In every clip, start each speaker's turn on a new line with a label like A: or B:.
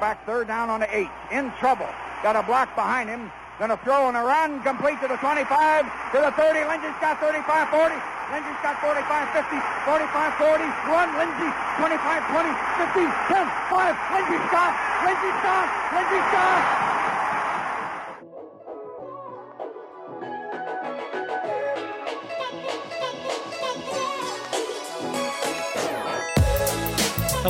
A: back third down on the eight. In trouble. Got a block behind him. Going to throw and a run complete to the 25, to the 30. Lindsay's got 35, 40. Lindsay's got 45, 50, 45, 40. Run, Lindsay, 25, 20, 50, 10, 5. Lindsay stop. Lindsay stop. Lindsay stop.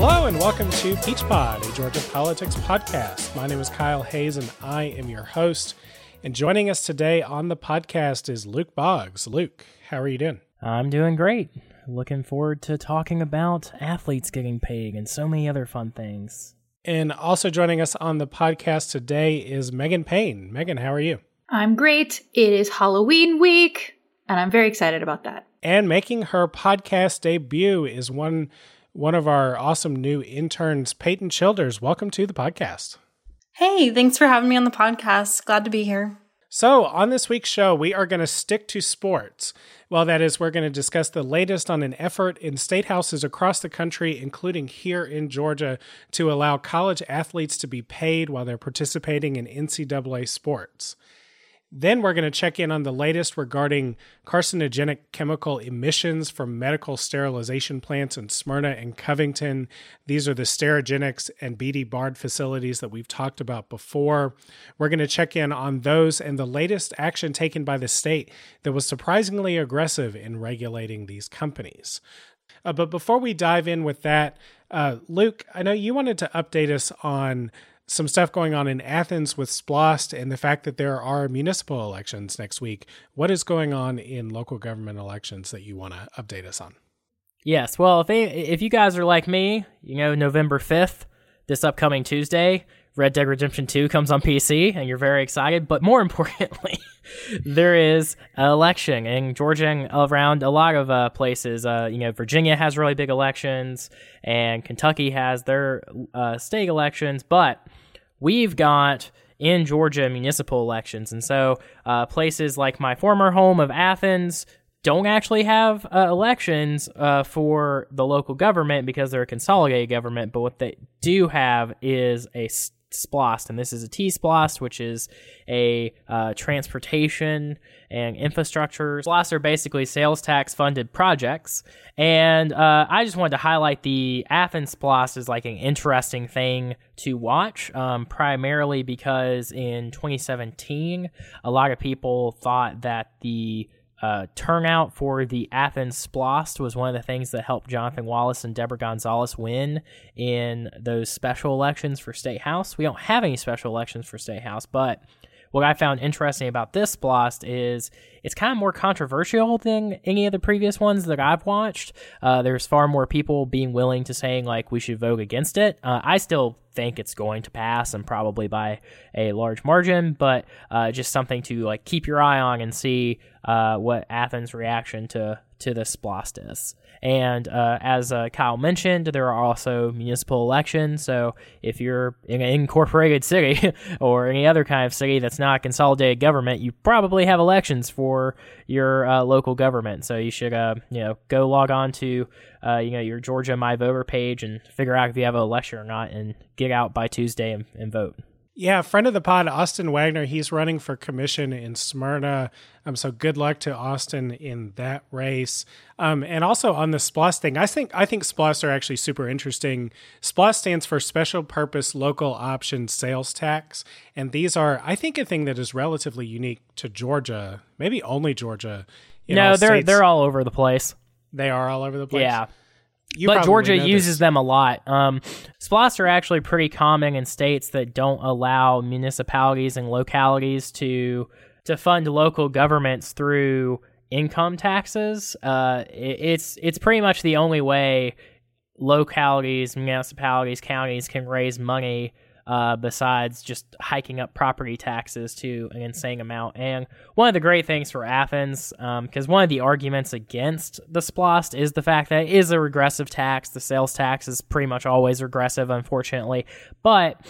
B: Hello and welcome to Peach Pod, a Georgia politics podcast. My name is Kyle Hayes and I am your host. And joining us today on the podcast is Luke Boggs. Luke, how are you doing?
C: I'm doing great. Looking forward to talking about athletes getting paid and so many other fun things.
B: And also joining us on the podcast today is Megan Payne. Megan, how are you?
D: I'm great. It is Halloween week, and I'm very excited about that.
B: And making her podcast debut is one one of our awesome new interns, Peyton Childers. Welcome to the podcast.
E: Hey, thanks for having me on the podcast. Glad to be here.
B: So, on this week's show, we are going to stick to sports. Well, that is, we're going to discuss the latest on an effort in state houses across the country, including here in Georgia, to allow college athletes to be paid while they're participating in NCAA sports. Then we're going to check in on the latest regarding carcinogenic chemical emissions from medical sterilization plants in Smyrna and Covington. These are the Sterigenics and BD Bard facilities that we've talked about before. We're going to check in on those and the latest action taken by the state that was surprisingly aggressive in regulating these companies. Uh, but before we dive in with that, uh, Luke, I know you wanted to update us on some stuff going on in Athens with Splost and the fact that there are municipal elections next week. What is going on in local government elections that you want to update us on?
C: Yes, well, if they, if you guys are like me, you know, November 5th, this upcoming Tuesday, Red Dead Redemption 2 comes on PC and you're very excited, but more importantly, there is an election in Georgia around a lot of uh, places. Uh, you know, Virginia has really big elections and Kentucky has their uh, state elections, but we've got in Georgia municipal elections. And so uh, places like my former home of Athens don't actually have uh, elections uh, for the local government because they're a consolidated government. But what they do have is a SPLOST, and this is a T SPLOST, which is a uh, transportation and infrastructure. SPLOST are basically sales tax funded projects, and uh, I just wanted to highlight the Athens SPLOST as like an interesting thing to watch, um, primarily because in 2017, a lot of people thought that the uh, turnout for the Athens Splost was one of the things that helped Jonathan Wallace and Deborah Gonzalez win in those special elections for State House. We don't have any special elections for State House, but what I found interesting about this Splost is it's kind of more controversial than any of the previous ones that I've watched. Uh, there's far more people being willing to saying like we should vote against it. Uh, I still think it's going to pass and probably by a large margin, but uh, just something to like keep your eye on and see uh, what Athens' reaction to to the Splost is. And uh, as uh, Kyle mentioned, there are also municipal elections. So if you're in an incorporated city or any other kind of city that's not a consolidated government, you probably have elections for your uh, local government. So you should, uh, you know, go log on to, uh, you know, your Georgia My Voter page and figure out if you have an election or not, and get out by Tuesday and, and vote.
B: Yeah, friend of the pod, Austin Wagner. He's running for commission in Smyrna. Um, so good luck to Austin in that race. Um, and also on the SPLOST thing, I think I think SPLOST are actually super interesting. SPLOST stands for Special Purpose Local Option Sales Tax, and these are, I think, a thing that is relatively unique to Georgia, maybe only Georgia.
C: no, they're states. they're all over the place.
B: They are all over the place.
C: Yeah. You but Georgia uses this. them a lot. Um, are actually pretty common in states that don't allow municipalities and localities to to fund local governments through income taxes. Uh, it, it's it's pretty much the only way localities, municipalities, counties can raise money uh, besides just hiking up property taxes to an insane amount. And one of the great things for Athens, because um, one of the arguments against the SPLOST is the fact that it is a regressive tax. The sales tax is pretty much always regressive, unfortunately. But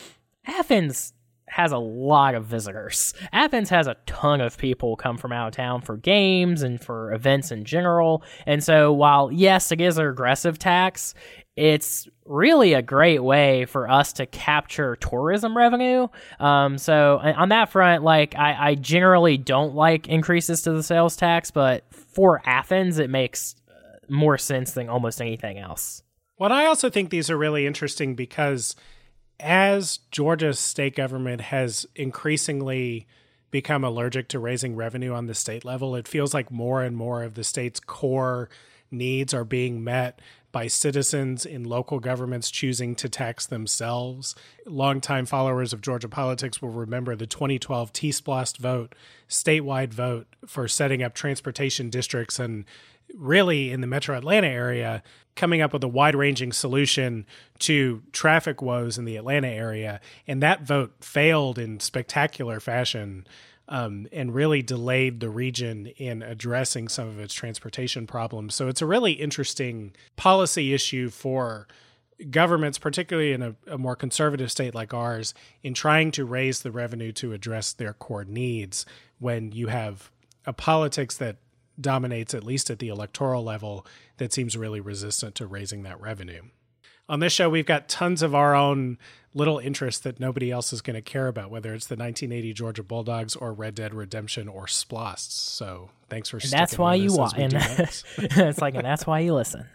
C: Athens has a lot of visitors. Athens has a ton of people come from out of town for games and for events in general. And so while yes, it is a regressive tax, it's really a great way for us to capture tourism revenue. Um, so on that front, like I, I generally don't like increases to the sales tax, but for Athens, it makes uh, more sense than almost anything else.
B: Well, I also think these are really interesting because as Georgia's state government has increasingly become allergic to raising revenue on the state level, it feels like more and more of the state's core needs are being met by citizens in local governments choosing to tax themselves. Longtime followers of Georgia politics will remember the 2012 T-Splost vote, statewide vote for setting up transportation districts and really in the metro Atlanta area, coming up with a wide ranging solution to traffic woes in the Atlanta area. And that vote failed in spectacular fashion um, and really delayed the region in addressing some of its transportation problems. So it's a really interesting policy issue for governments, particularly in a, a, more conservative state like ours, in trying to raise the revenue to address their core needs when you have a politics that dominates, at least at the electoral level, that seems really resistant to raising that revenue. On this show, we've got tons of our own little interest that nobody else is going to care about, whether it's the 1980 Georgia Bulldogs or Red Dead Redemption or Splosts. So thanks for.
C: that's why you watch. And it's like, and that's why you listen.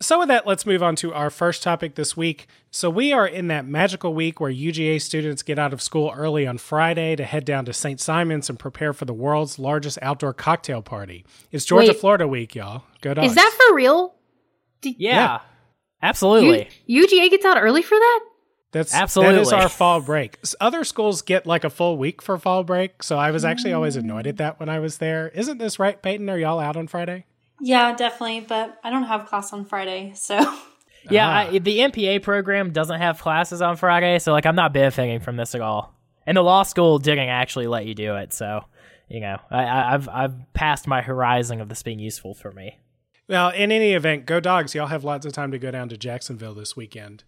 B: So, with that, let's move on to our first topic this week. So, we are in that magical week where UGA students get out of school early on Friday to head down to St. Simon's and prepare for the world's largest outdoor cocktail party. It's Georgia Wait, Florida week, y'all. Go dogs.
D: Is that for real?
C: Did, yeah, yeah, absolutely.
D: U- UGA gets out early for that?
B: That's absolutely that is our fall break. Other schools get like a full week for fall break, so I was actually always annoyed at that when I was there. Isn't this right, Peyton? Are y'all out on Friday?
E: Yeah, definitely, but I don't have class on Friday, so.
C: Yeah, ah. I, the MPA program doesn't have classes on Friday, so like I'm not benefiting from this at all. And the law school didn't actually let you do it, so you know I, have I've passed my horizon of this being useful for me.
B: Well, in any event, go dogs! Y'all have lots of time to go down to Jacksonville this weekend.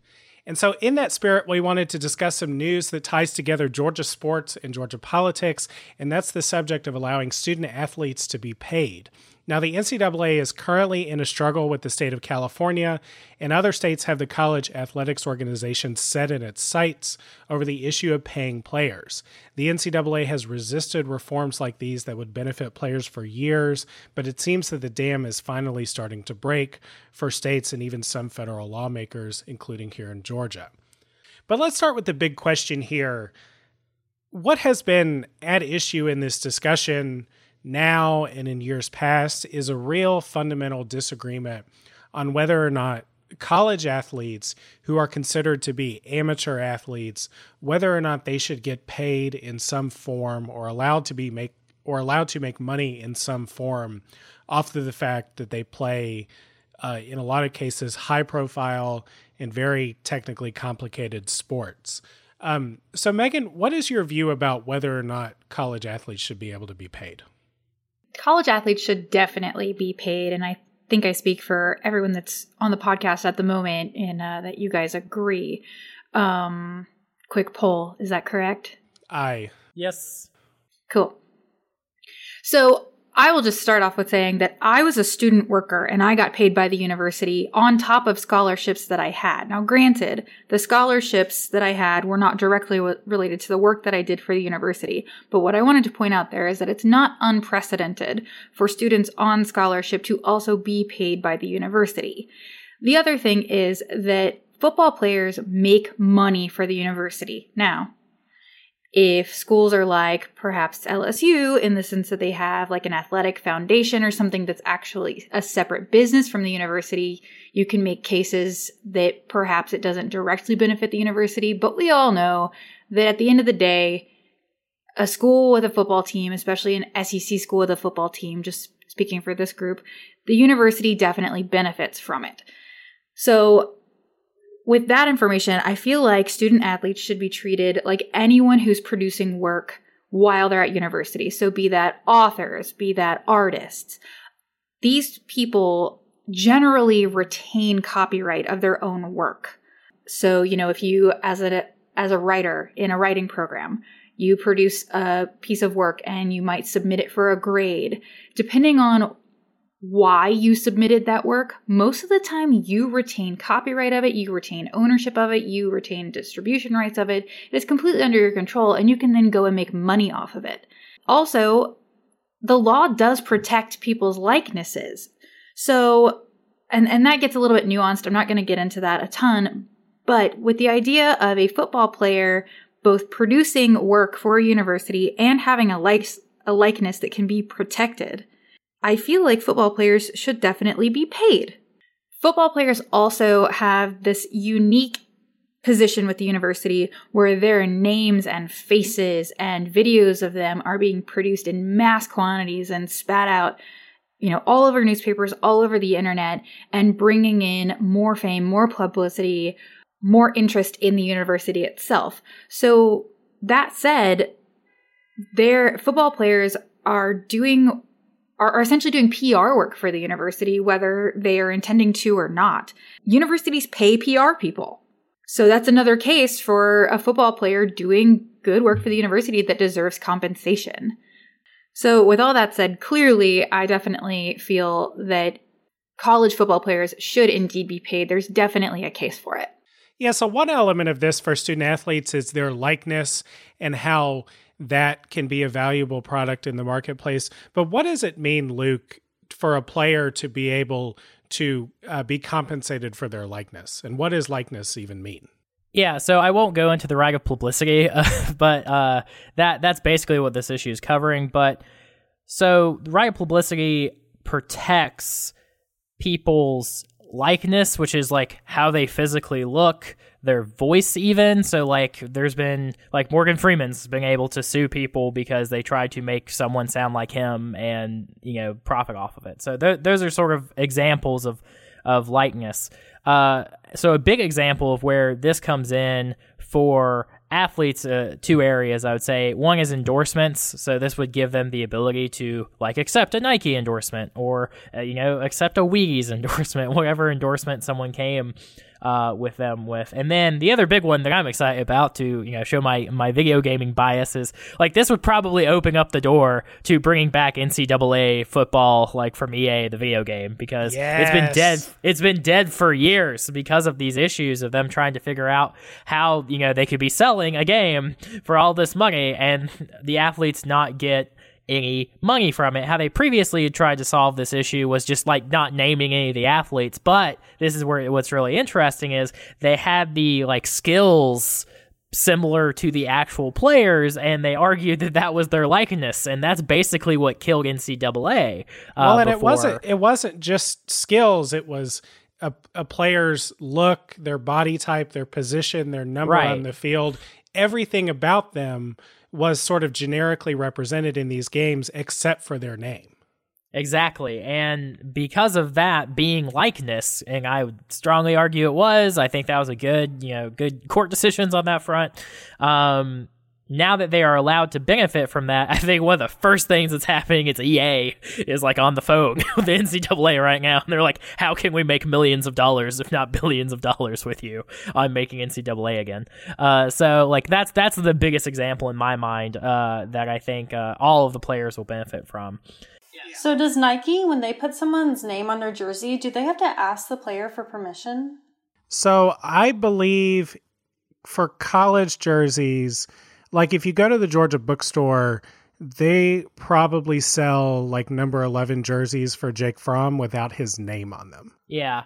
B: And so, in that spirit, we wanted to discuss some news that ties together Georgia sports and Georgia politics, and that's the subject of allowing student athletes to be paid. Now, the NCAA is currently in a struggle with the state of California, and other states have the college athletics organization set in its sights over the issue of paying players. The NCAA has resisted reforms like these that would benefit players for years, but it seems that the dam is finally starting to break for states and even some federal lawmakers, including here in Georgia. But let's start with the big question here. What has been at issue in this discussion? Now and in years past is a real fundamental disagreement on whether or not college athletes who are considered to be amateur athletes whether or not they should get paid in some form or allowed to be make or allowed to make money in some form off of the fact that they play uh, in a lot of cases high profile and very technically complicated sports. Um, so megan what is your view about whether or not college athletes should be able to be paid
D: college athletes should definitely be paid. And I think I speak for everyone that's on the podcast at the moment and uh, that you guys agree. Um, quick poll. Is that correct?
B: Aye.
C: Yes.
D: Cool. So I will just start off with saying that I was a student worker and I got paid by the university on top of scholarships that I had. Now, granted, the scholarships that I had were not directly w- related to the work that I did for the university. But what I wanted to point out there is that it's not unprecedented for students on scholarship to also be paid by the university. The other thing is that football players make money for the university. Now, if schools are like perhaps LSU in the sense that they have like an athletic foundation or something that's actually a separate business from the university, you can make cases that perhaps it doesn't directly benefit the university. But we all know that at the end of the day, a school with a football team, especially an SEC school with a football team, just speaking for this group, the university definitely benefits from it. So with that information, I feel like student athletes should be treated like anyone who's producing work while they're at university. So be that authors, be that artists. These people generally retain copyright of their own work. So, you know, if you as a as a writer in a writing program, you produce a piece of work and you might submit it for a grade, depending on why you submitted that work, most of the time you retain copyright of it, you retain ownership of it, you retain distribution rights of it. It is completely under your control, and you can then go and make money off of it. Also, the law does protect people's likenesses. So, and, and that gets a little bit nuanced. I'm not going to get into that a ton, but with the idea of a football player both producing work for a university and having a, like, a likeness that can be protected, I feel like football players should definitely be paid. Football players also have this unique position with the university where their names and faces and videos of them are being produced in mass quantities and spat out you know all over newspapers all over the internet and bringing in more fame more publicity more interest in the university itself so that said their football players are doing are, are essentially doing PR work for the university, whether they are intending to or not. Universities pay PR people. So that's another case for a football player doing good work for the university that deserves compensation. So, with all that said, clearly, I definitely feel that college football players should indeed be paid. There's definitely a case for it.
B: Yeah, so one element of this for student athletes is their likeness and how that can be a valuable product in the marketplace. But what does it mean, Luke, for a player to be able to uh, be compensated for their likeness? And what does likeness even mean?
C: Yeah, so I won't go into the right of publicity, uh, but uh, that that's basically what this issue is covering. But so the right of publicity protects people's likeness, which is like how they physically look, their voice even. So like there's been like Morgan Freeman's been able to sue people because they tried to make someone sound like him and you know profit off of it. So th- those are sort of examples of of likeness. Uh, so a big example of where this comes in for athletes uh, two areas i would say one is endorsements so this would give them the ability to like accept a nike endorsement or uh, you know accept a Wheaties endorsement whatever endorsement someone came uh, with them with. And then the other big one that I'm excited about to you know show my my video gaming biases. like this would probably open up the door to bringing back NCAA football like from EA the video game because yes. it's been dead it's been dead for years because of these issues of them trying to figure out how you know they could be selling a game for all this money and the athletes not get any money from it. How they previously had tried to solve this issue was just like not naming any of the athletes. But this is where what's really interesting is they had the like skills similar to the actual players, and they argued that that was their likeness, and that's basically what killed NCAA. Uh,
B: well, and before. it wasn't it wasn't just skills; it was a, a player's look, their body type, their position, their number right. on the field, everything about them was sort of generically represented in these games except for their name.
C: Exactly. And because of that being likeness, and I would strongly argue it was, I think that was a good, you know, good court decisions on that front. Um, now that they are allowed to benefit from that, I think one of the first things that's happening is EA is like on the phone with the NCAA right now. And they're like, how can we make millions of dollars, if not billions of dollars with you on making NCAA again? Uh, so like that's, that's the biggest example in my mind, uh, that I think, uh, all of the players will benefit from.
E: So does Nike, when they put someone's name on their jersey, do they have to ask the player for permission?
B: So I believe for college jerseys, like if you go to the Georgia bookstore, they probably sell like number 11 jerseys for Jake Fromm without his name on them.
C: Yeah.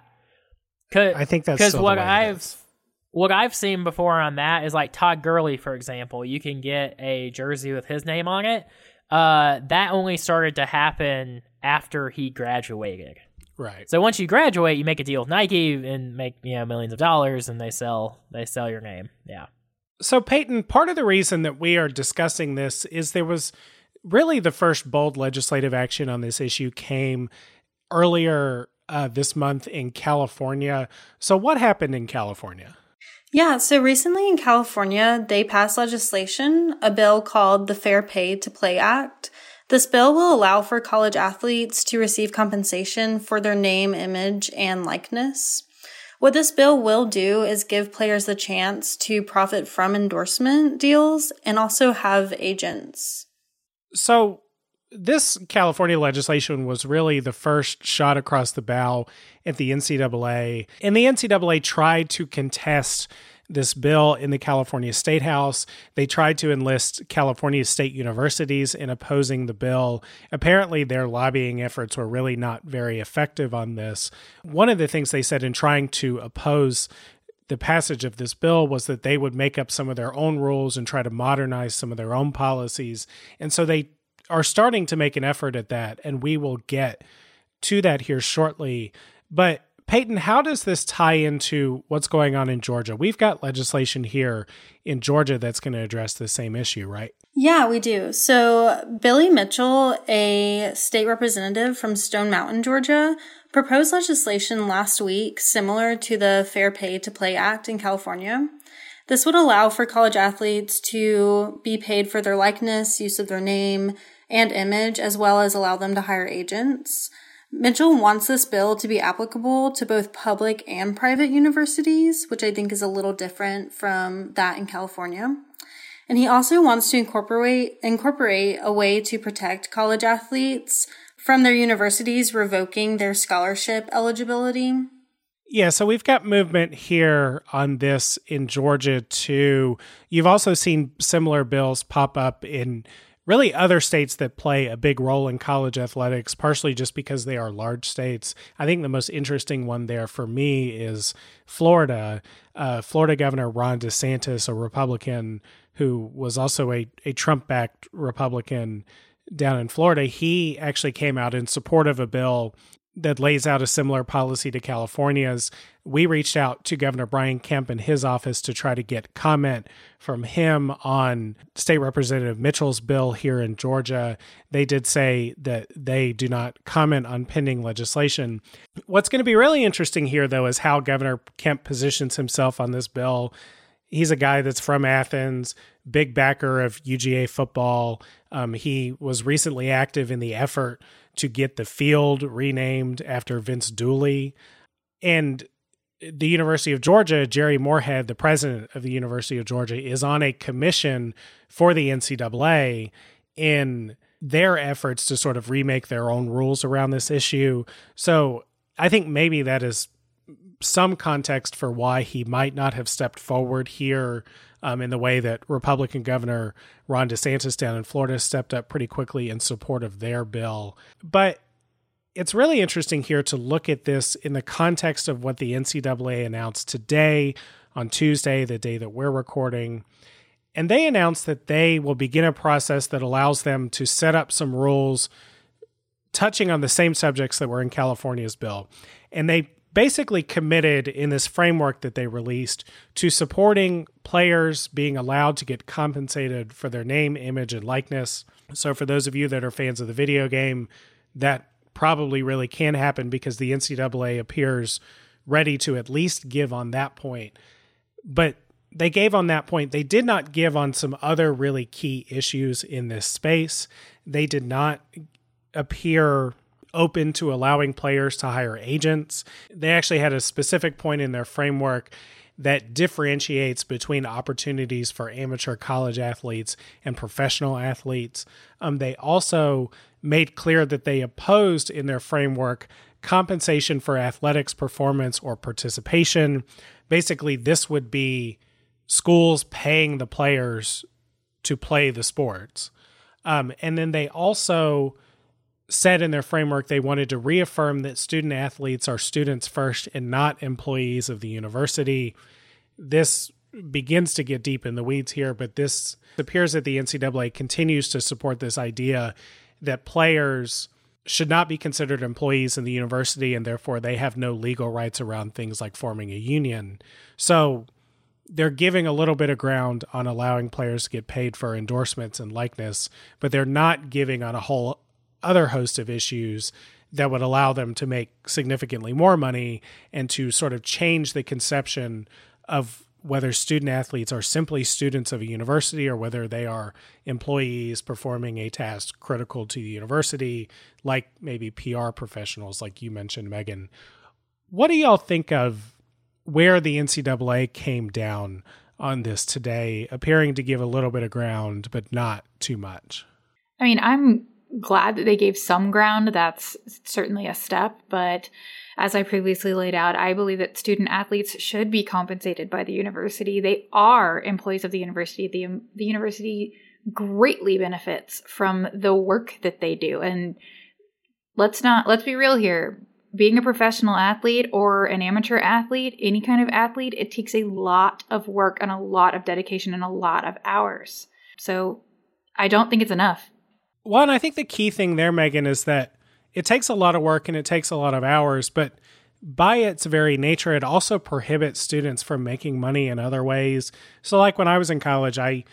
B: I think that's
C: because what I've what I've seen before on that is like Todd Gurley, for example. You can get a jersey with his name on it. Uh, that only started to happen after he graduated.
B: Right.
C: So once you graduate, you make a deal with Nike and make you know millions of dollars, and they sell they sell your name. Yeah.
B: So, Peyton, part of the reason that we are discussing this is there was really the first bold legislative action on this issue came earlier uh, this month in California. So, what happened in California?
E: Yeah, so recently in California, they passed legislation, a bill called the Fair Pay to Play Act. This bill will allow for college athletes to receive compensation for their name, image, and likeness. What this bill will do is give players the chance to profit from endorsement deals and also have agents.
B: So, this California legislation was really the first shot across the bow at the NCAA. And the NCAA tried to contest this bill in the California State House. They tried to enlist California state universities in opposing the bill. Apparently, their lobbying efforts were really not very effective on this. One of the things they said in trying to oppose the passage of this bill was that they would make up some of their own rules and try to modernize some of their own policies. And so they are starting to make an effort at that, and we will get to that here shortly. But Peyton, how does this tie into what's going on in Georgia? We've got legislation here in Georgia that's going to address the same issue, right?
E: Yeah, we do. So, Billy Mitchell, a state representative from Stone Mountain, Georgia, proposed legislation last week similar to the Fair Pay to Play Act in California. This would allow for college athletes to be paid for their likeness, use of their name, and image, as well as allow them to hire agents. Mitchell wants this bill to be applicable to both public and private universities, which I think is a little different from that in California. And he also wants to incorporate incorporate a way to protect college athletes from their universities revoking their scholarship eligibility.
B: Yeah, so we've got movement here on this in Georgia too. You've also seen similar bills pop up in really other states that play a big role in college athletics, partially just because they are large states. I think the most interesting one there for me is Florida. Uh, Florida Governor Ron DeSantis, a Republican who was also a, a Trump backed Republican down in Florida, he actually came out in support of a bill that lays out a similar policy to California's. We reached out to Governor Brian Kemp in his office to try to get comment from him on State Representative Mitchell's bill here in Georgia. They did say that they do not comment on pending legislation. What's going to be really interesting here, though, is how Governor Kemp positions himself on this bill. He's a guy that's from Athens, big backer of UGA football. Um, he was recently active in the effort to get the field renamed after Vince Dooley. And the University of Georgia, Jere Morehead, the president of the University of Georgia, is on a commission for the NCAA in their efforts to sort of remake their own rules around this issue. So I think maybe that is some context for why he might not have stepped forward here um, in the way that Republican Governor Ron DeSantis down in Florida stepped up pretty quickly in support of their bill. But it's really interesting here to look at this in the context of what the NCAA announced today on Tuesday, the day that we're recording. And they announced that they will begin a process that allows them to set up some rules touching on the same subjects that were in California's bill. And they basically committed in this framework that they released to supporting players being allowed to get compensated for their name, image, and likeness. So, for those of you that are fans of the video game, that probably really can happen because the NCAA appears ready to at least give on that point. But they gave on that point. They did not give on some other really key issues in this space. They did not appear open to allowing players to hire agents. They actually had a specific point in their framework that differentiates between opportunities for amateur college athletes and professional athletes. Um, they also made clear that they opposed in their framework compensation for athletics performance or participation. Basically, this would be schools paying the players to play the sports. Um, and then they also said in their framework they wanted to reaffirm that student athletes are students first and not employees of the university. This begins to get deep in the weeds here, but this appears that the NCAA continues to support this idea that players should not be considered employees in the university and therefore they have no legal rights around things like forming a union. So they're giving a little bit of ground on allowing players to get paid for endorsements and likeness, but they're not giving on a whole other host of issues that would allow them to make significantly more money and to sort of change the conception of whether student athletes are simply students of a university or whether they are employees performing a task critical to the university, like maybe PR professionals, like you mentioned, Megan. What do y'all think of where the NCAA came down on this today, appearing to give a little bit of ground, but not too much?
D: I mean, I'm glad that they gave some ground. That's certainly a step, but as I previously laid out, I believe that student athletes should be compensated by the university. They are employees of the university. The, the university greatly benefits from the work that they do. And let's not, let's be real here. Being a professional athlete or an amateur athlete, any kind of athlete, it takes a lot of work and a lot of dedication and a lot of hours. So I don't think it's enough.
B: Well, I think the key thing there, Megan, is that it takes a lot of work and it takes a lot of hours, but by its very nature, it also prohibits students from making money in other ways. So, like when I was in college, I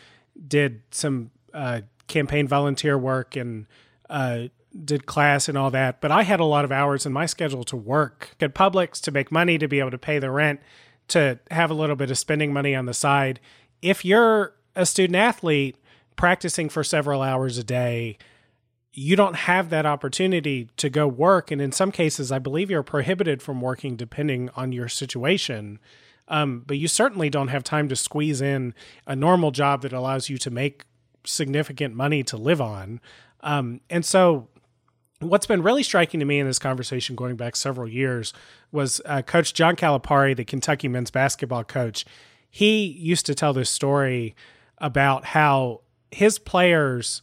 B: did some uh, campaign volunteer work and uh, did class and all that, but I had a lot of hours in my schedule to work at Publix to make money, to be able to pay the rent, to have a little bit of spending money on the side. If you're a student athlete practicing for several hours a day, you don't have that opportunity to go work. And in some cases, I believe you're prohibited from working depending on your situation. Um, but you certainly don't have time to squeeze in a normal job that allows you to make significant money to live on. Um, and so, what's been really striking to me in this conversation going back several years was uh, Coach John Calipari, the Kentucky men's basketball coach. He used to tell this story about how his players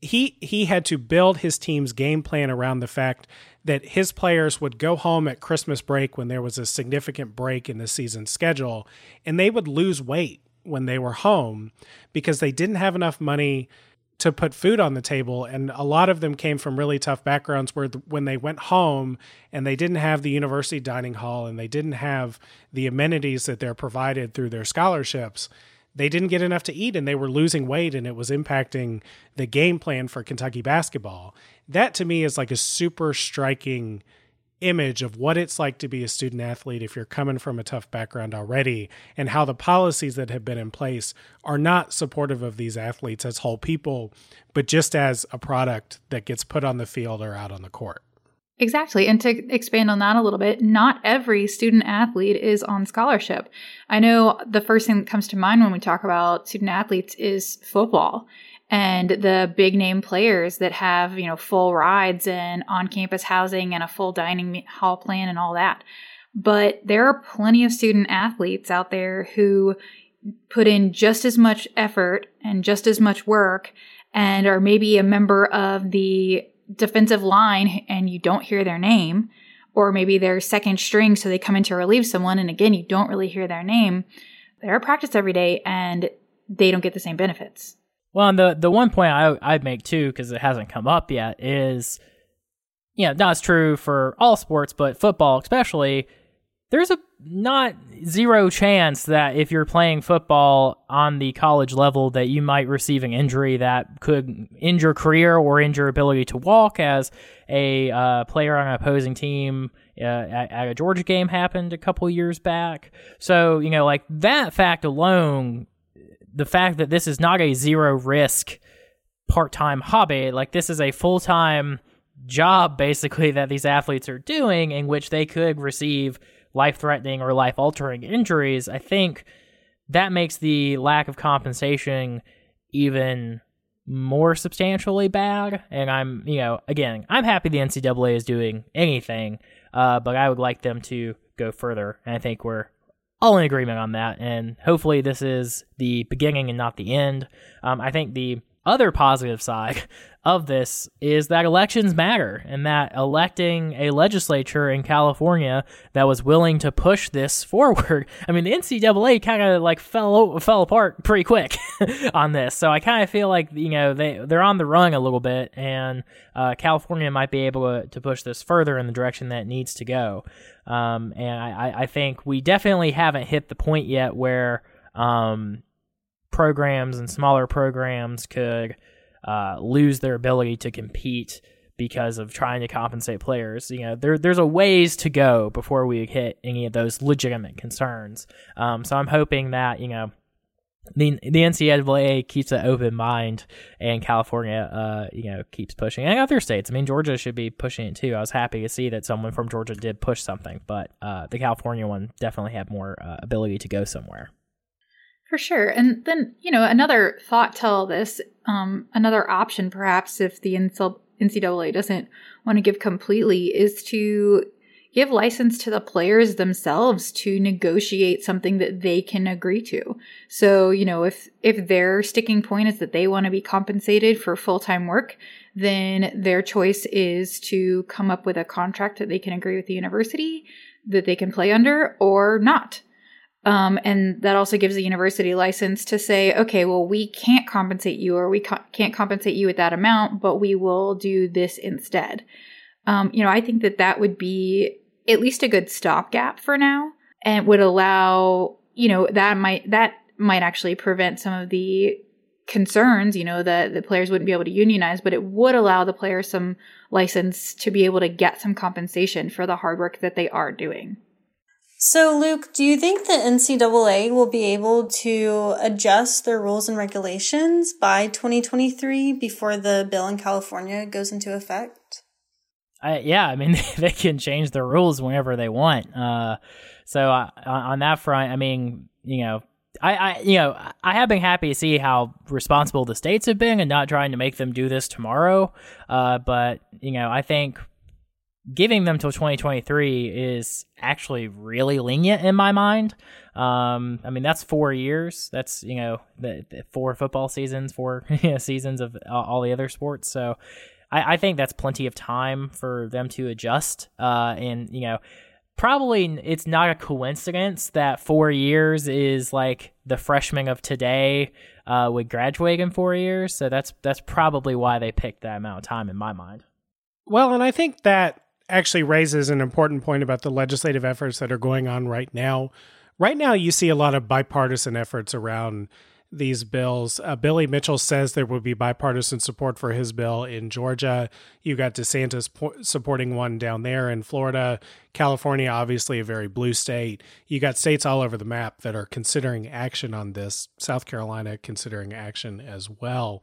B: he he had to build his team's game plan around the fact that his players would go home at Christmas break when there was a significant break in the season schedule and they would lose weight when they were home because they didn't have enough money to put food on the table and a lot of them came from really tough backgrounds where the, when they went home and they didn't have the university dining hall and they didn't have the amenities that they're provided through their scholarships they didn't get enough to eat and they were losing weight and it was impacting the game plan for Kentucky basketball. That to me is like a super striking image of what it's like to be a student athlete if you're coming from a tough background already and how the policies that have been in place are not supportive of these athletes as whole people but just as a product that gets put on the field or out on the court.
D: Exactly. And to expand on that a little bit, not every student athlete is on scholarship. I know the first thing that comes to mind when we talk about student athletes is football and the big name players that have, you know, full rides and on campus housing and a full dining hall plan and all that. But there are plenty of student athletes out there who put in just as much effort and just as much work and are maybe a member of the defensive line and you don't hear their name, or maybe they're second string, so they come in to relieve someone, and again, you don't really hear their name. They're at practice every day and they don't get the same benefits.
C: Well, and the the one point I I'd make too, because it hasn't come up yet, is yeah, that's true for all sports, but football especially there's a not zero chance that if you're playing football on the college level that you might receive an injury that could injure career or injure ability to walk as a uh, player on an opposing team uh, at, at, a Georgia game happened a couple years back. So, you know, like that fact alone, the fact that this is not a zero risk part-time hobby, like this is a full-time job basically that these athletes are doing in which they could receive life threatening or life altering injuries, I think that makes the lack of compensation even more substantially bad. And I'm, you know, again, I'm happy the NCAA is doing anything, uh, but I would like them to go further. And I think we're all in agreement on that. And hopefully, this is the beginning and not the end. Um, I think the other positive side of this is that elections matter and that electing a legislature in California that was willing to push this forward. I mean, the NCAA kind of like fell fell apart pretty quick on this, so I kind of feel like you know they they're on the run a little bit, and uh, California might be able to, to push this further in the direction that needs to go. Um, and I, I think we definitely haven't hit the point yet where um, programs and smaller programs could uh, lose their ability to compete because of trying to compensate players. You know, there there's a ways to go before we hit any of those legitimate concerns. Um, so I'm hoping that you know. The, the NCAA keeps an open mind, and California, uh, you know, keeps pushing, and other states. I mean, Georgia should be pushing it too. I was happy to see that someone from Georgia did push something, but uh, the California one definitely had more uh, ability to go somewhere.
D: For sure. And then, you know, another thought to all this, um, another option perhaps if the NCAA doesn't want to give completely is to give license to the players themselves to negotiate something that they can agree to. So, you know, if if their sticking point is that they want to be compensated for full-time work, then their choice is to come up with a contract that they can agree with the university that they can play under or not. Um, and that also gives the university license to say, okay, well, we can't compensate you or we ca- can't compensate you at that amount, but we will do this instead. Um, you know, I think that that would be at least a good stopgap for now and would allow, you know, that might, that might actually prevent some of the concerns, you know, that the players wouldn't be able to unionize, but it would allow the players some license to be able to get some compensation for the hard work that they are doing.
E: So, Luke, do you think the NCAA will be able to adjust their rules and regulations by 2023 before the bill in California goes into effect?
C: Yeah, I mean, they can change the rules whenever they want. Uh, so, on that front, I mean, you know, I, I, you know, I have been happy to see how responsible the states have been and not trying to make them do this tomorrow. Uh, but you know, I think giving them till 2023 is actually really lenient in my mind. Um, I mean, that's four years. That's you know, the, the four football seasons, four seasons of all the other sports. So, I, I, think that's plenty of time for them to adjust. Uh, and you know, probably it's not a coincidence that four years is like the freshman of today uh, would graduate in four years. So that's that's probably why they picked that amount of time in my mind.
B: Well, and I think that actually raises an important point about the legislative efforts that are going on right now. Right now, you see a lot of bipartisan efforts around these bills. Uh, Billy Mitchell says there will be bipartisan support for his bill in Georgia. You got DeSantis po- supporting one down there in Florida. California, obviously a very blue state. You got states all over the map that are considering action on this. South Carolina considering action as well.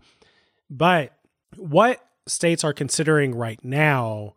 B: But what states are considering right now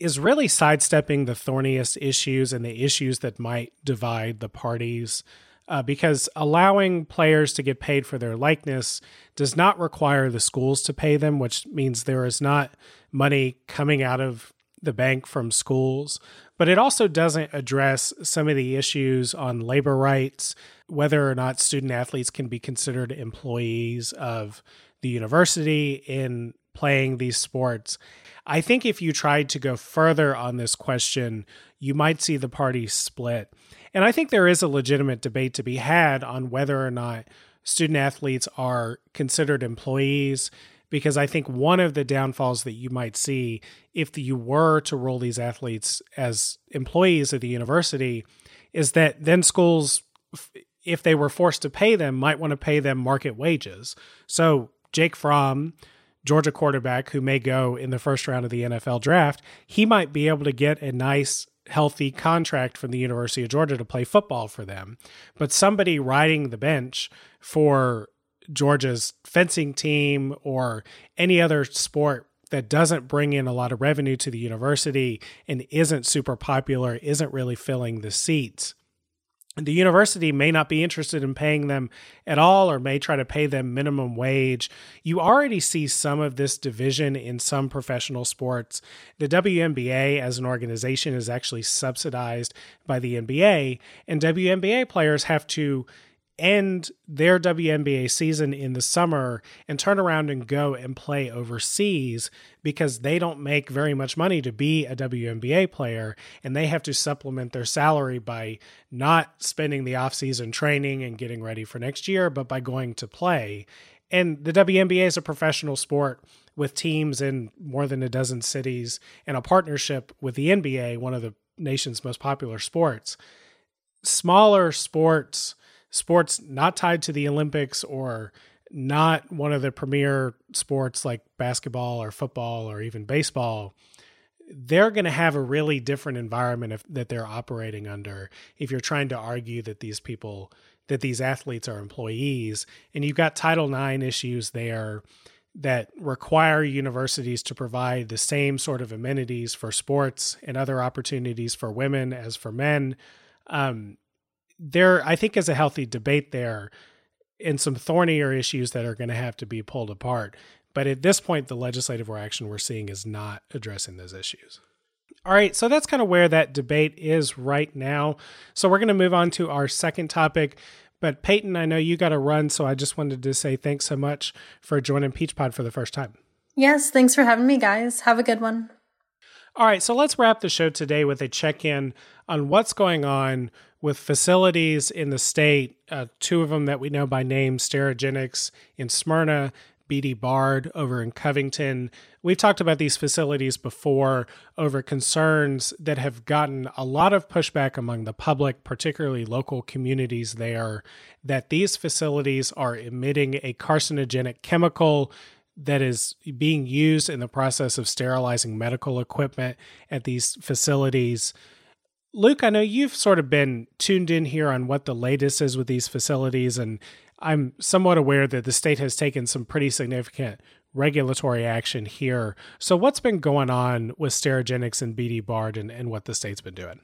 B: is really sidestepping the thorniest issues and the issues that might divide the parties. Uh, because allowing players to get paid for their likeness does not require the schools to pay them, which means there is not money coming out of the bank from schools. But it also doesn't address some of the issues on labor rights, whether or not student athletes can be considered employees of the university in playing these sports. I think if you tried to go further on this question, you might see the party split. And I think there is a legitimate debate to be had on whether or not student athletes are considered employees because I think one of the downfalls that you might see if you were to roll these athletes as employees of the university is that then schools if they were forced to pay them might want to pay them market wages. So Jake Fromm Georgia quarterback who may go in the first round of the NFL draft, he might be able to get a nice healthy contract from the University of Georgia to play football for them. But somebody riding the bench for Georgia's fencing team or any other sport that doesn't bring in a lot of revenue to the university and isn't super popular, isn't really filling the seats the university may not be interested in paying them at all or may try to pay them minimum wage. You already see some of this division in some professional sports. The WNBA as an organization is actually subsidized by the NBA, and WNBA players have to end their WNBA season in the summer and turn around and go and play overseas because they don't make very much money to be a WNBA player and they have to supplement their salary by not spending the offseason training and getting ready for next year, but by going to play. And the WNBA is a professional sport with teams in more than a dozen cities and a partnership with the NBA, one of the nation's most popular sports. Smaller sports sports not tied to the Olympics or not one of the premier sports like basketball or football or even baseball, they're going to have a really different environment if, that they're operating under. If you're trying to argue that these people, that these athletes are employees, and you've got Title IX issues there that require universities to provide the same sort of amenities for sports and other opportunities for women as for men. Um, there I think is a healthy debate there and some thornier issues that are going to have to be pulled apart. But at this point, the legislative action we're seeing is not addressing those issues. All right, so that's kind of where that debate is right now. So we're going to move on to our second topic. But Peyton, I know you got to run, so I just wanted to say thanks so much for joining Peach Pod for the first time.
E: Yes, thanks for having me, guys. Have a good one.
B: All right, so let's wrap the show today with a check in on what's going on with facilities in the state. Uh, two of them that we know by name Sterigenics in Smyrna, BD Bard over in Covington. We've talked about these facilities before over concerns that have gotten a lot of pushback among the public, particularly local communities there, that these facilities are emitting a carcinogenic chemical that is being used in the process of sterilizing medical equipment at these facilities. Luke, I know you've sort of been tuned in here on what the latest is with these facilities, and I'm somewhat aware that the state has taken some pretty significant regulatory action here. So, what's been going on with Sterigenics and BD Bard and, and what the state's been doing?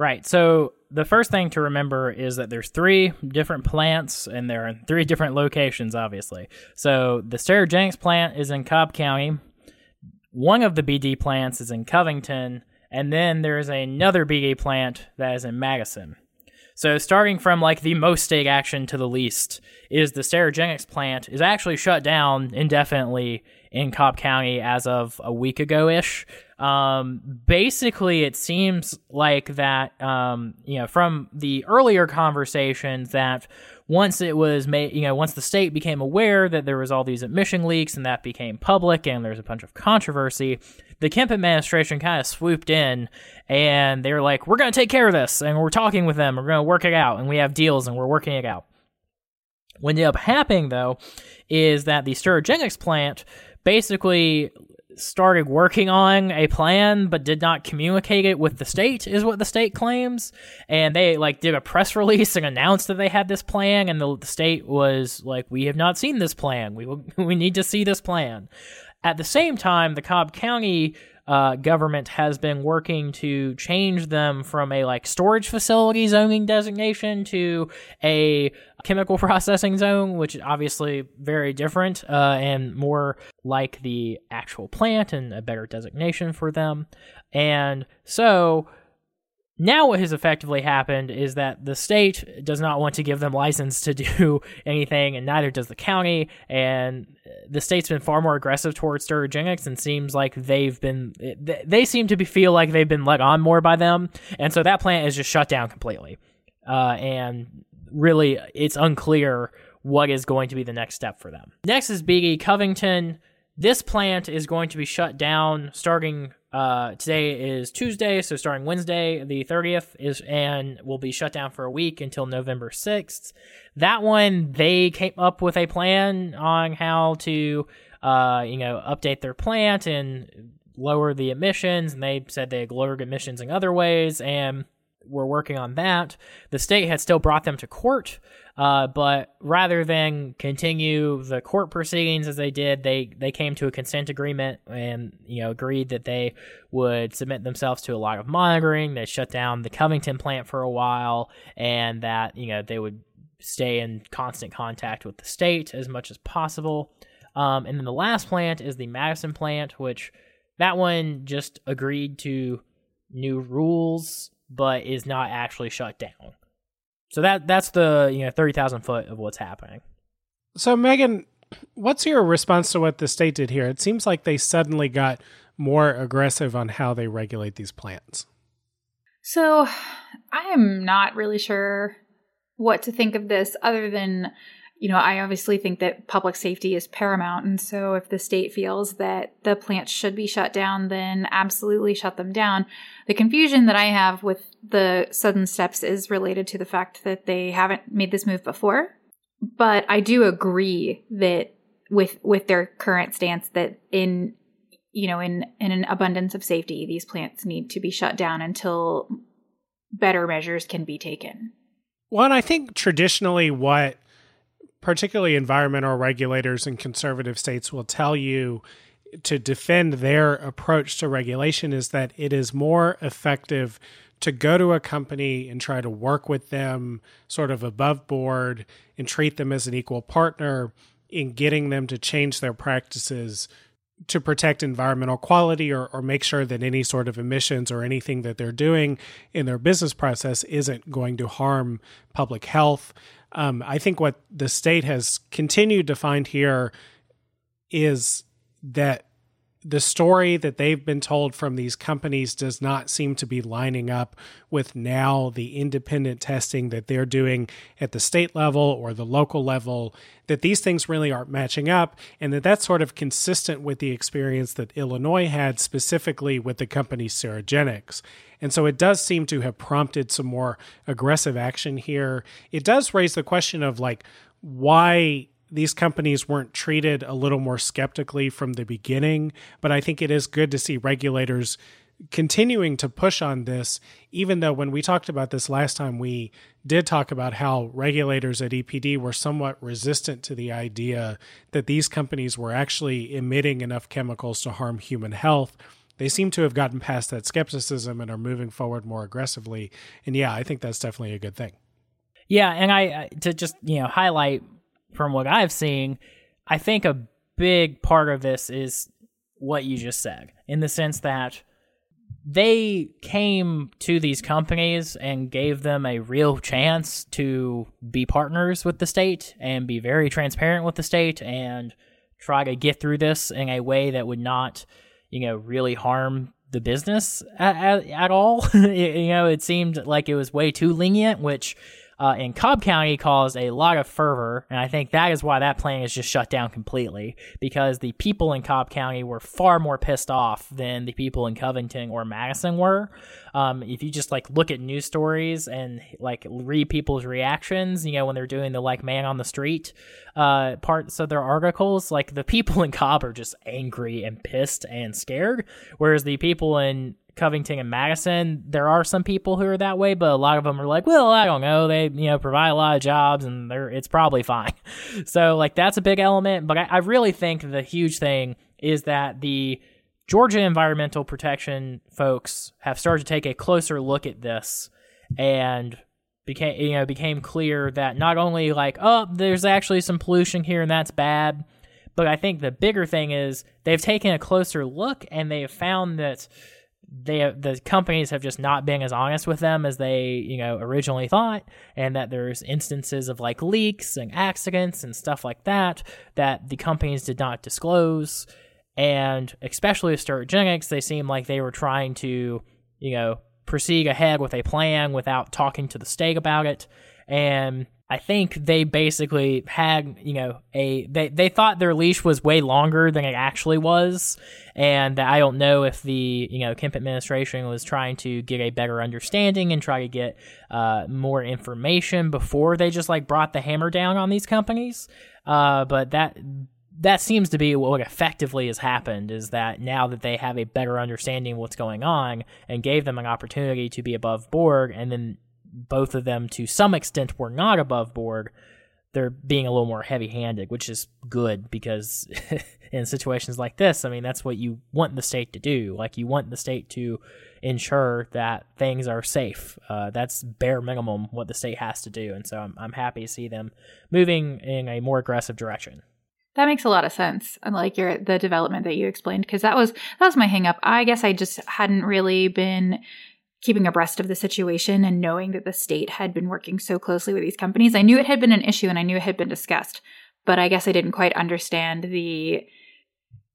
C: Right. So the first thing to remember is that there's three different plants and they're in three different locations, obviously. So the Sterigenics plant is in Cobb County. One of the BD plants is in Covington, and then there's another BD plant that is in Madison. So starting from like the most state action to the least is the Sterigenics plant is actually shut down indefinitely in Cobb County as of a week ago ish. Um, basically, it seems like that, um, you know, from the earlier conversations that once it was made, you know, once the state became aware that there was all these emission leaks and that became public and there's a bunch of controversy, the Kemp administration kind of swooped in and they were like, we're going to take care of this and we're talking with them. We're going to work it out and we have deals and we're working it out. What ended up happening, though, is that the Sterigenics plant basically started working on a plan but did not communicate it with the state is what the state claims. And they like did a press release and announced that they had this plan and the, the state was like we have not seen this plan. We we need to see this plan. At the same time the cobb county uh, government has been working to change them from a like storage facility zoning designation to a chemical processing zone, which is obviously very different uh, and more like the actual plant and a better designation for them. And so now, what has effectively happened is that the state does not want to give them license to do anything, and neither does the county. And the state's been far more aggressive towards Sterigenics, and seems like they've been they seem to be, feel like they've been let on more by them, and so that plant is just shut down completely. Uh, and really, it's unclear what is going to be the next step for them. Next is BD Covington. This plant is going to be shut down starting uh, today is Tuesday, so starting Wednesday, the 30th is and will be shut down for a week until November 6th. That one, they came up with a plan on how to, uh, you know, update their plant and lower the emissions. And they said they had lowered emissions in other ways, and we're working on that. The state had still brought them to court uh, but rather than continue the court proceedings as they did, they they came to a consent agreement and you know agreed that they would submit themselves to a lot of monitoring. They shut down the Covington plant for a while, and that you know they would stay in constant contact with the state as much as possible. Um, and then the last plant is the Madison plant, which that one just agreed to new rules, but is not actually shut down. So that that's the you know thirty thousand foot of what's happening.
B: So Megan, what's your response to what the state did here? It seems like they suddenly got more aggressive on how they regulate these plants.
D: So I am not really sure what to think of this other than you know, I obviously think that public safety is paramount. And so if the state feels that the plants should be shut down, then absolutely shut them down. The confusion that I have with the sudden steps is related to the fact that they haven't made this move before. But I do agree that with with their current stance that in you know in in an abundance of safety these plants need to be shut down until better measures can be taken.
B: Well, and I think traditionally what particularly environmental regulators in conservative states will tell you to defend their approach to regulation is that it is more effective to go to a company and try to work with them sort of above board and treat them as an equal partner in getting them to change their practices to protect environmental quality or, or make sure that any sort of emissions or anything that they're doing in their business process isn't going to harm public health. Um, I think what the state has continued to find here is that the story that they've been told from these companies does not seem to be lining up with now the independent testing that they're doing at the state level or the local level that these things really aren't matching up and that that's sort of consistent with the experience that Illinois had specifically with the company Sterigenics. And so it does seem to have prompted some more aggressive action here. It does raise the question of like why these companies weren't treated a little more skeptically from the beginning, but I think it is good to see regulators continuing to push on this, even though when we talked about this last time, we did talk about how regulators at EPD were somewhat resistant to the idea that these companies were actually emitting enough chemicals to harm human health. They seem to have gotten past that skepticism and are moving forward more aggressively. And yeah, I think that's definitely a good thing.
C: Yeah, and I to just you know highlight from what I've seen, I think a big part of this is what you just said, in the sense that they came to these companies and gave them a real chance to be partners with the state and be very transparent with the state and try to get through this in a way that would not, you know, really harm the business at, at, at all. you know, it seemed like it was way too lenient, which uh, in Cobb County caused a lot of fervor, and I think that is why that plan is just shut down completely because the people in Cobb County were far more pissed off than the people in Covington or Madison were. Um, if you just like look at news stories and like read people's reactions, you know, when they're doing the like man on the street uh, parts of their articles, like the people in Cobb are just angry and pissed and scared, whereas the people in Covington and Madison, there are some people who are that way, but a lot of them are like, well, I don't know. They, you know, provide a lot of jobs and they're, it's probably fine. So, like, that's a big element. But I, I really think the huge thing is that the Georgia environmental protection folks have started to take a closer look at this and became, you know, became clear that not only like, oh, there's actually some pollution here and that's bad, but I think the bigger thing is they've taken a closer look and they have found that they the companies have just not been as honest with them as they you know originally thought and that there's instances of like leaks and accidents and stuff like that that the companies did not disclose. And especially with Sterigenics they seem like they were trying to you know proceed ahead with a plan without talking to the state about it. And I think they basically had, you know, a they, they thought their leash was way longer than it actually was, and I don't know if the you know Kemp administration was trying to get a better understanding and try to get uh, more information before they just like brought the hammer down on these companies. Uh, but that that seems to be what effectively has happened is that now that they have a better understanding of what's going on and gave them an opportunity to be above board and then both of them to some extent were not above board, they're being a little more heavy handed, which is good because in situations like this, I mean, that's what you want the state to do. Like, you want the state to ensure that things are safe. Uh, that's bare minimum what the state has to do. And so I'm, I'm happy to see them moving in a more aggressive direction.
D: That makes a lot of sense. Like your the development that you explained, because that was that was my hangup. I guess I just hadn't really been keeping abreast of the situation and knowing that the state had been working so closely with these companies. I knew it had been an issue and I knew it had been discussed, but I guess I didn't quite understand the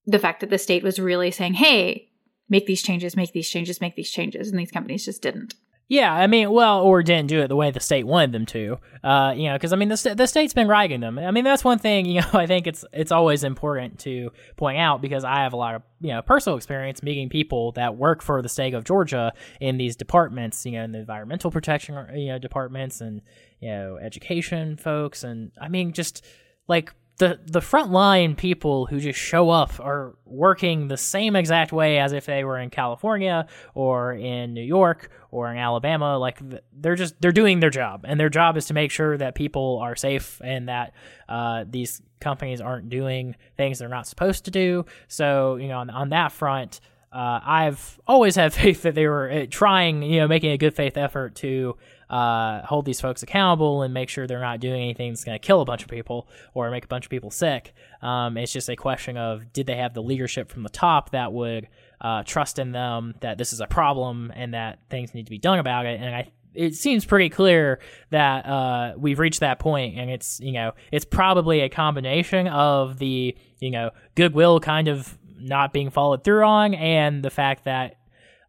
D: the fact that the state was really saying, "Hey, make these changes, make these changes, make these changes," and these companies just didn't.
C: Yeah, I mean, well, or didn't do it the way the state wanted them to. Uh, you know, because I mean, the st- the state's been writing them. I mean, that's one thing. You know, I think it's it's always important to point out because I have a lot of you know personal experience meeting people that work for the state of Georgia in these departments. You know, in the environmental protection you know departments and you know education folks, and I mean, just like the the frontline people who just show up are working the same exact way as if they were in California or in New York or in Alabama. Like they're just they're doing their job. And their job is to make sure that people are safe and that uh, these companies aren't doing things they're not supposed to do. So you know on, on that front uh, I've always had faith that they were uh, trying, you know, making a good faith effort to uh, hold these folks accountable and make sure they're not doing anything that's going to kill a bunch of people or make a bunch of people sick. Um, it's just a question of did they have the leadership from the top that would uh, trust in them that this is a problem and that things need to be done about it. And I it seems pretty clear that uh, we've reached that point, and it's you know it's probably a combination of the you know goodwill kind of not being followed through on, and the fact that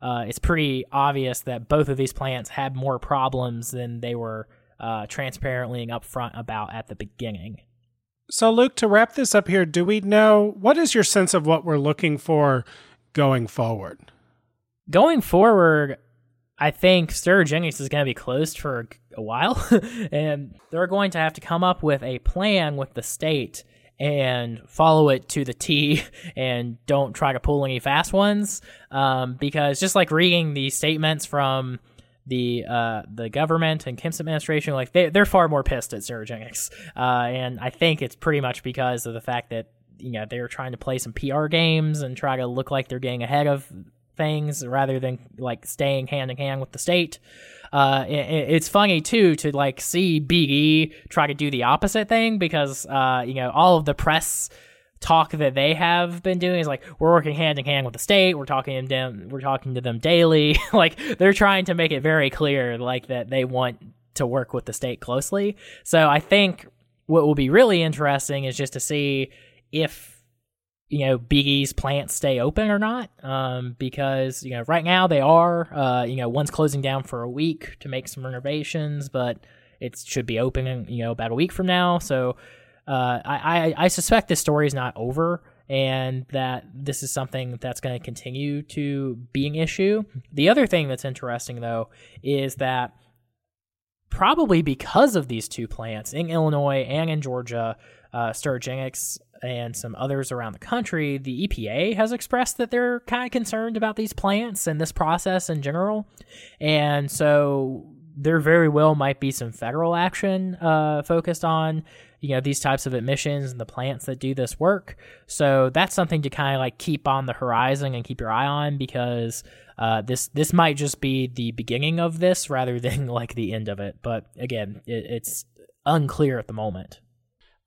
C: uh, it's pretty obvious that both of these plants had more problems than they were uh, transparently and upfront about at the beginning.
B: So, Luke, to wrap this up here, do we know what is your sense of what we're looking for going forward?
C: Going forward, I think Sterigenics is going to be closed for a while, and they're going to have to come up with a plan with the state and follow it to the T and don't try to pull any fast ones. Um, because just like reading the statements from the uh, the government and Kemp's administration, like they, they're far more pissed at Sterigenics. Uh, and I think it's pretty much because of the fact that you know they're trying to play some PR games and try to look like they're getting ahead of things rather than like staying hand in hand with the state. Uh, it, it's funny too to like see BD try to do the opposite thing because uh, you know all of the press talk that they have been doing is like we're working hand in hand with the state. We're talking to them we're talking to them daily. Like they're trying to make it very clear like that they want to work with the state closely. So i think what will be really interesting is just to see if you know BD's plants stay open or not um, because you know right now they are uh, you know one's closing down for a week to make some renovations but it should be open you know about a week from now. So uh, I, I, I suspect this story is not over and that this is something that's going to continue to be an issue. The other thing that's interesting though is that probably because of these two plants in Illinois and in Georgia uh, Sterigenics and some others around the country, the EPA has expressed that they're kind of concerned about these plants and this process in general. And so there very well might be some federal action uh, focused on you know these types of emissions and the plants that do this work. So that's something to kind of like keep on the horizon and keep your eye on because uh, this this might just be the beginning of this rather than like the end of it. But again it, it's unclear at the moment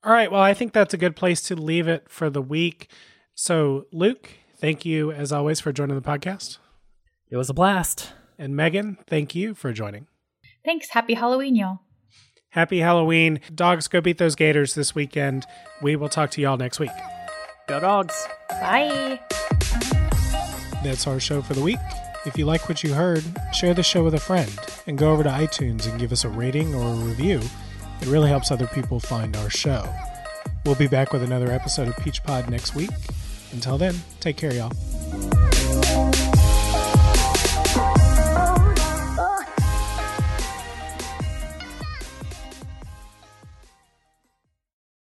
B: all right. Well, I think that's a good place to leave it for the week. So, Luke, thank you as always for joining the podcast.
C: It was a blast.
B: And Megan, thank you for joining.
D: Thanks. Happy Halloween, y'all.
B: Happy Halloween. Dogs, go beat those Gators this weekend. We will talk to y'all next week.
C: Go, dogs.
D: Bye.
B: That's our show for the week. If you like what you heard, share the show with a friend and go over to iTunes and give us a rating or a review. It really helps other people find our show. We'll be back with another episode of Peach Pod next week. Until then, take care, y'all.